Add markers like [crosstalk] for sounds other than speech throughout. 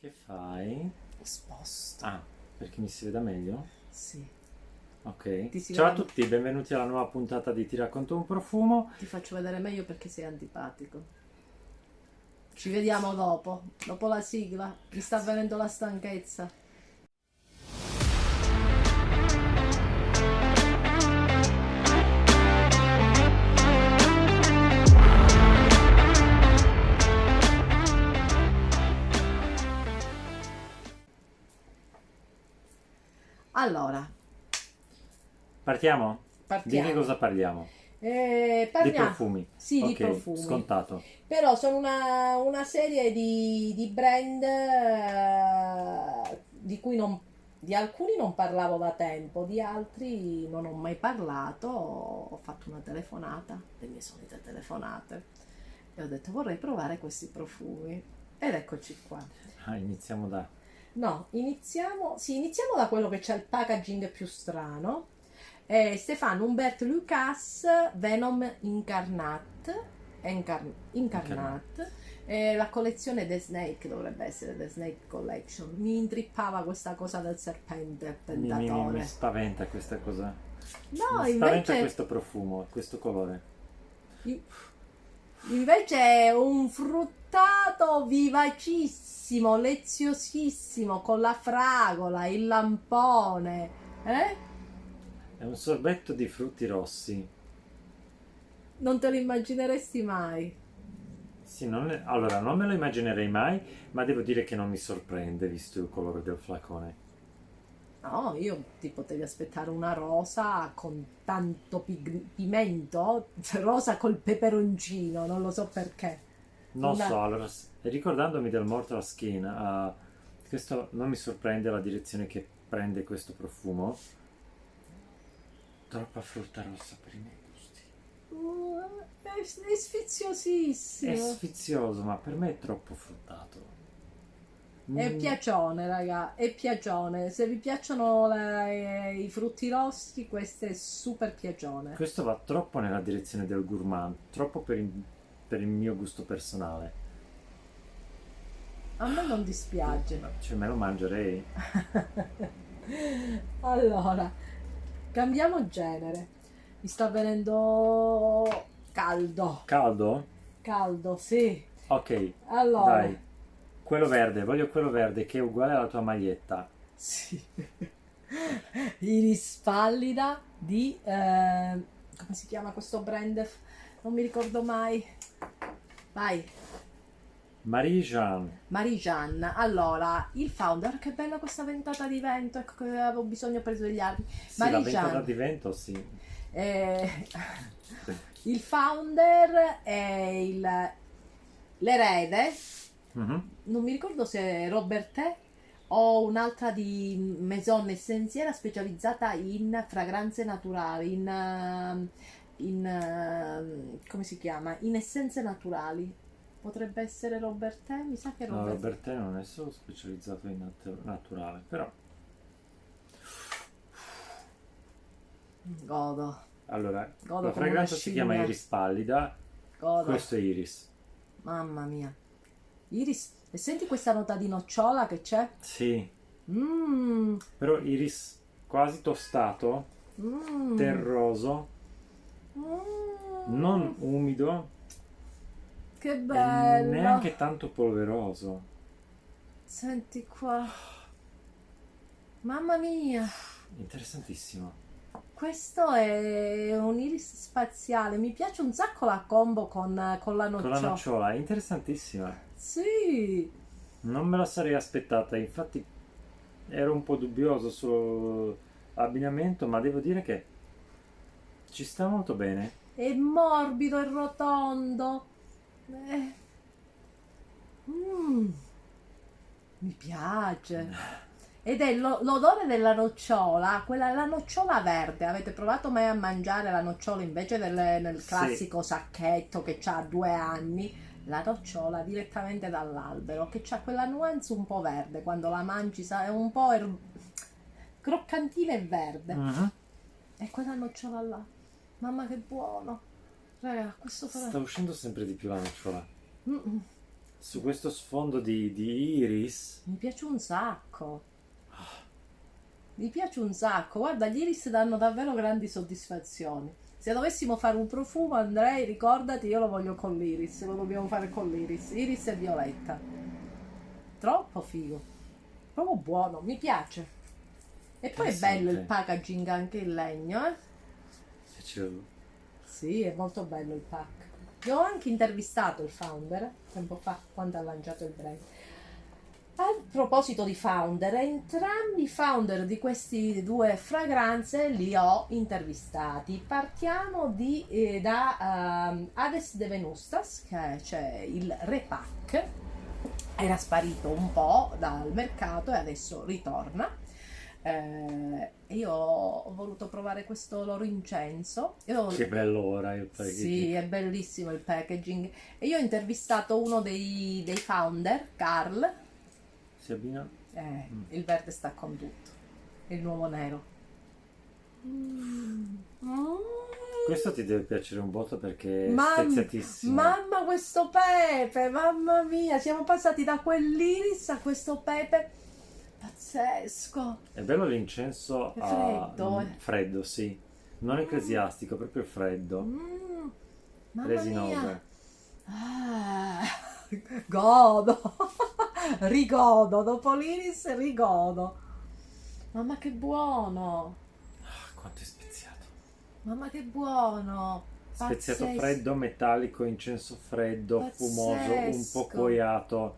Che fai? Sposto. Ah, perché mi si veda meglio? Sì. Ok. Ti si Ciao a vede- tutti, benvenuti alla nuova puntata di Ti racconto un profumo. Ti faccio vedere meglio perché sei antipatico. Ci vediamo dopo, dopo la sigla. Mi sta venendo la stanchezza. Allora, Partiamo? Di partiamo. che cosa parliamo? Eh, Di parliamo- profumi. Sì, di Ok, profumi. Scontato. Però sono una, una serie di, di brand eh, di cui non, di alcuni non parlavo da tempo, di altri non ho mai parlato. Ho fatto una telefonata, le mie solite telefonate, e ho detto vorrei provare questi profumi. Ed eccoci qua. Ah, iniziamo da... No, iniziamo, sì, iniziamo da quello che c'è il packaging più strano. Eh, Stefano Umberto Lucas Venom Incarnate, Encar- Incarnate. Eh, la collezione The Snake dovrebbe essere The Snake Collection. Mi intrippava questa cosa del serpente Mi, mi- mi- mi spaventa questa cosa. No, mi spaventa invece, questo profumo, questo colore. invece è un fruttato vivacissimo, leziosissimo, con la fragola, il lampone. Eh? È un sorbetto di frutti rossi. Non te lo immagineresti mai. Sì, non è- allora non me lo immaginerei mai, ma devo dire che non mi sorprende visto il colore del flacone. No, io ti potevi aspettare una rosa con tanto pig- pimento, rosa col peperoncino, non lo so perché. Non Una- so, allora, ricordandomi del Mortal Skin, ah, questo non mi sorprende la direzione che prende questo profumo. Troppa frutta rossa per i miei gusti. Uh, È, è sfiziosissimo. È sfizioso, ma per me è troppo fruttato. È Mm, piacione, raga, è piacione. Se vi piacciono la- eh, i frutti rossi, questo è super piacione. Questo va troppo nella direzione del gourmand, troppo per per il mio gusto personale. A me non dispiace. Cioè, me lo mangerei. [laughs] Allora, cambiamo genere. Mi sta venendo caldo. Caldo? Caldo, sì. Ok, Allora, dai. Quello verde, voglio quello verde che è uguale alla tua maglietta. sì. [laughs] Iris pallida di eh, come si chiama questo brand? Non mi ricordo mai. Vai, Marie Jeanne. Marie Jeanne. Allora, il founder, che bella questa ventata di vento, ecco che avevo bisogno per svegliarmi. Sì, la ventata di vento, sì. Eh, [laughs] il founder è il, l'erede, Mhm. non mi ricordo se è Robertet o un'altra di Maison Essenziera specializzata in fragranze naturali, in, eh, in, eh, come si chiama? In essenze naturali. Potrebbe essere Robertet? Mi sa che è No, Robertet. Robertet non è solo specializzato in nat- naturale, però. Godo, Allora, Godo la fragranza si chiama. Iris pallida, godo. questo è Iris. Mamma mia. Iris, e senti questa nota di nocciola che c'è? Sì, Mmm, però Iris quasi tostato, mm, terroso, mm, non umido Che bello. neanche tanto polveroso. Senti qua. Mamma mia, Interessantissimo. questo è un iris spaziale. Mi piace un sacco la combo con, con la Con la nocciola. nocciola, è interessantissima. Sì. Non me la sarei aspettata, infatti ero un po' dubbioso sull'abbinamento, ma devo dire che ci sta molto bene. È morbido e rotondo. Eh. Mm, Mi piace. Ed è lo- l'odore della nocciola, quella la nocciola verde. Avete provato mai a mangiare la nocciola invece del nel Sì. classico sacchetto che ha due anni? La nocciola direttamente dall'albero, che ha quella nuance un po' verde. Quando la mangi sa, è un po' er- croccantina e verde. Mhm. E quella nocciola là. Mamma che buono. Raga, questo farà... Sta uscendo sempre di più la nocciola. Mm-mm. su questo sfondo di, di iris. Mi piace un sacco. Mi piace un sacco. Guarda, gli iris danno davvero grandi soddisfazioni. Se dovessimo fare un profumo, Andrei, ricordati, io lo voglio con l'iris. Lo dobbiamo fare con l'iris. Iris e violetta. Troppo figo. Proprio buono, mi piace. E poi è bello il packaging anche in legno, eh? Piacevole. Sì, è molto bello il pack. Io ho anche intervistato il founder tempo fa quando ha lanciato il brand. A proposito di founder, entrambi i founder di queste due fragranze li ho intervistati. Partiamo di, eh, da uh, Hades de Venustas, che c'è il repack, era sparito un po' dal mercato e adesso ritorna. Eh, io ho voluto provare questo loro incenso. Io... Che bello ora il packaging. Sì, è bellissimo il packaging. E io ho intervistato uno dei, dei founder, Carl. Si abbina? Eh, mm. Il verde sta con tutto. Il nuovo nero. Mm. Questo ti deve piacere un botto perché è Mam- speziatissimo. Mamma, questo pepe, mamma mia, siamo passati da quell'iris a questo pepe Pazzesco. È bello l'incenso è freddo. A... Freddo, sì. Non mm. ecclesiastico, proprio freddo. Mm. Resinose. Ah, [laughs] godo. [laughs] rigodo. Dopo l'iris rigodo. Mamma che buono. Ah, quanto è speziato. Mamma che buono. Speziato Pazzesco. freddo, metallico, incenso freddo, Pazzesco. fumoso, un po' coiato.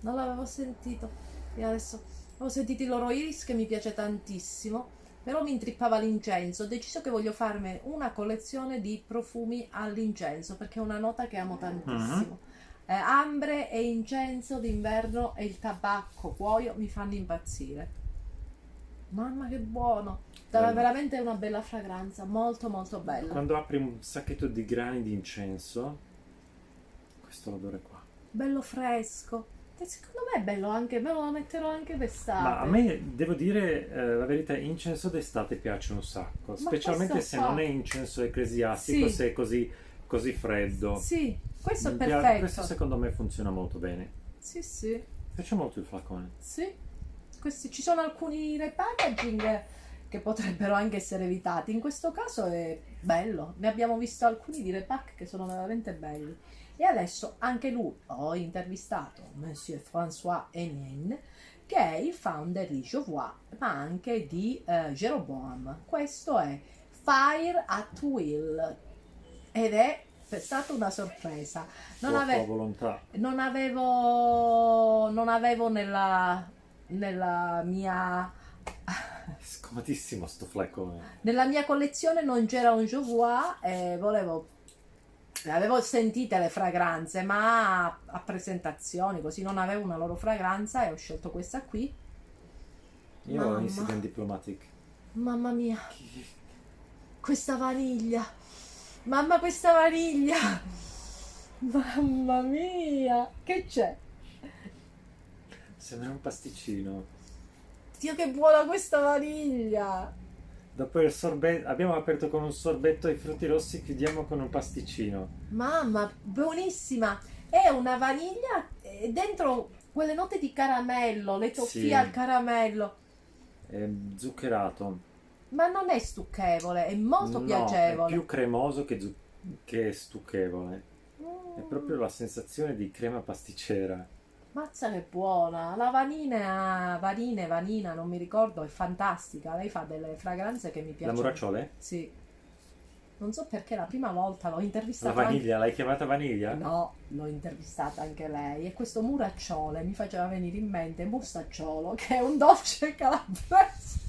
Non l'avevo sentito. E adesso ho sentito i loro iris che mi piace tantissimo, però mi intrippava l'incenso. Ho deciso che voglio farmi una collezione di profumi all'incenso perché è una nota che amo tantissimo. Uh-huh. Eh, ambre e incenso d'inverno e il tabacco, cuoio mi fanno impazzire. Mamma che buono! Dà veramente una bella fragranza, molto molto bella. Quando apri un sacchetto di grani di incenso, questo odore qua. Bello fresco. E secondo me è bello anche, me lo metterò anche d'estate. Ma a me devo dire eh, la verità, incenso d'estate piace un sacco, specialmente se fa. non è incenso ecclesiastico, sì. se è così, così freddo. Sì, questo è perfetto. Questo secondo me funziona molto bene. Sì, sì. Piace molto il flacone. Sì. Questi, ci sono alcuni repackaging che potrebbero anche essere evitati. In questo caso è bello. Ne abbiamo visto alcuni di repack che sono veramente belli. E adesso anche lui ho intervistato Monsieur François Hennin, che è il founder di Jovois, ma anche di uh, Jeroboam. Questo è Fire at Will ed è stata una sorpresa. Non, ave- non avevo, non avevo nella, nella mia scomatissimo sto flecco. Nella mia collezione non c'era un Jovois e volevo avevo sentite le fragranze, ma a, presentazioni, così non avevo una loro fragranza e ho scelto questa qui. Io Mamma. ho Incident Diplomatic. Mamma mia. Questa vaniglia. Mamma questa vaniglia. [laughs] Mamma mia. Che c'è? Sembra un pasticcino. Dio che buona questa vaniglia. Dopo il sorbetto, abbiamo aperto con un sorbetto ai frutti rossi, chiudiamo con un pasticcino. Mamma, buonissima! È una vaniglia e dentro quelle note di caramello, le toffie sì. al caramello. È zuccherato. Ma non è stucchevole, è molto no, piacevole. È più cremoso che, zu- che stucchevole. Mm. È proprio la sensazione di crema pasticcera. Mazza che buona! La vanina, vanine, vanina, non mi ricordo, è fantastica. Lei fa delle fragranze che mi piacciono. La muracciole? Sì. Non so perché la prima volta l'ho intervistata. La vaniglia, anche... l'hai chiamata vaniglia? No, l'ho intervistata anche lei. E questo muracciole mi faceva venire in mente mustacciolo, che è un dolce calabrese.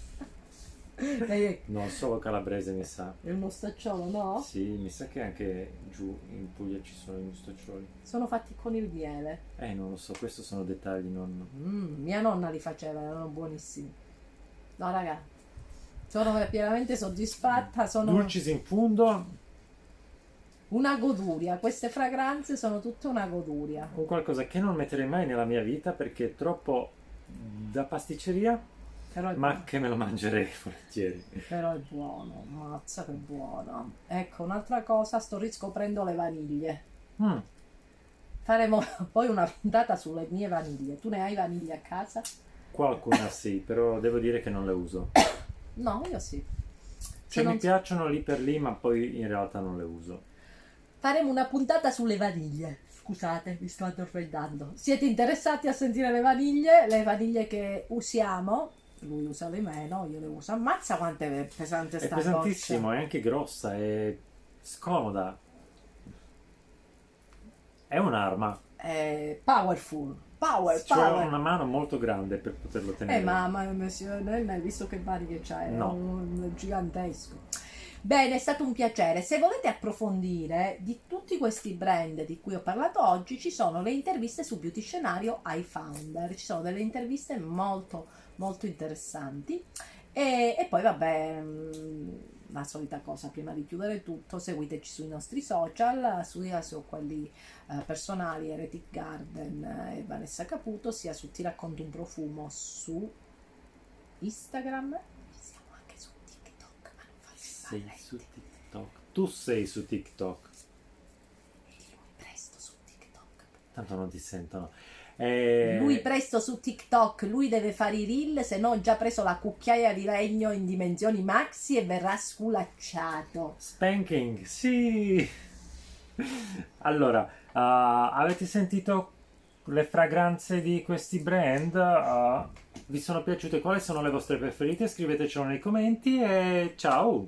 [laughs] Non solo calabrese mi sa. È il mostacciolo, no? Sì, mi sa che anche giù in Puglia ci sono i mostaccioli. Sono fatti con il miele. Eh, non lo so, questi sono dettagli, nonno. Mm, mia nonna li faceva, erano buonissimi. No, raga, sono pienamente soddisfatta. Sono... Dulcis in fondo. Una goduria, queste fragranze sono tutte una goduria. Un qualcosa che non metterei mai nella mia vita perché è troppo da pasticceria ma buono. che me lo mangerei [laughs] volentieri. Però è buono, mazza che buono. Ecco, un'altra cosa, sto riscoprendo le vaniglie. Mm. Faremo [laughs] poi una puntata sulle mie vaniglie. Tu ne hai vaniglie a casa? Qualcuna [laughs] sì, però devo dire che non le uso. No, io sì. Cioè mi non- piacciono lì per lì, ma poi in realtà non le uso. Faremo una puntata sulle vaniglie. Scusate, mi sto addormentando. Siete interessati a sentire le vaniglie? Le vaniglie che usiamo? Lui usa le meno, io le uso. Ammazza quanto è pesante È sta pesantissimo, è anche grossa, è scomoda. È un'arma. È powerful. Power, Ci vuole power. una mano molto grande per poterlo tenere. Eh, ma, ma Nel, hai visto che vaniglie c'ha? È No. un gigantesco. Bene, è stato un piacere. Se volete approfondire di tutti questi brand di cui ho parlato oggi, ci sono le interviste su Beauty Scenario ai founder. Ci sono delle interviste molto, molto interessanti. E, e poi, vabbè, mm, la solita cosa, prima di chiudere tutto, seguiteci sui nostri social, sia su quelli eh, personali, Heretic Garden e Vanessa Caputo, sia su Ti racconto un profumo su Instagram. Siamo anche su TikTok, ma non fate Sei su TikTok. Tu sei su TikTok. Lui presto su TikTok. Tanto non ti sentono. Eh, Lui presto su TikTok, lui deve fare i reel, se no ho già preso la cucchiaia di legno in dimensioni maxi e verrà sculacciato. Spanking, sì. [laughs] Allora, ah, avete sentito le fragranze di questi brand? Ah, vi sono piaciute? Quali sono le vostre preferite? Scrivetecelo nei commenti e ciao!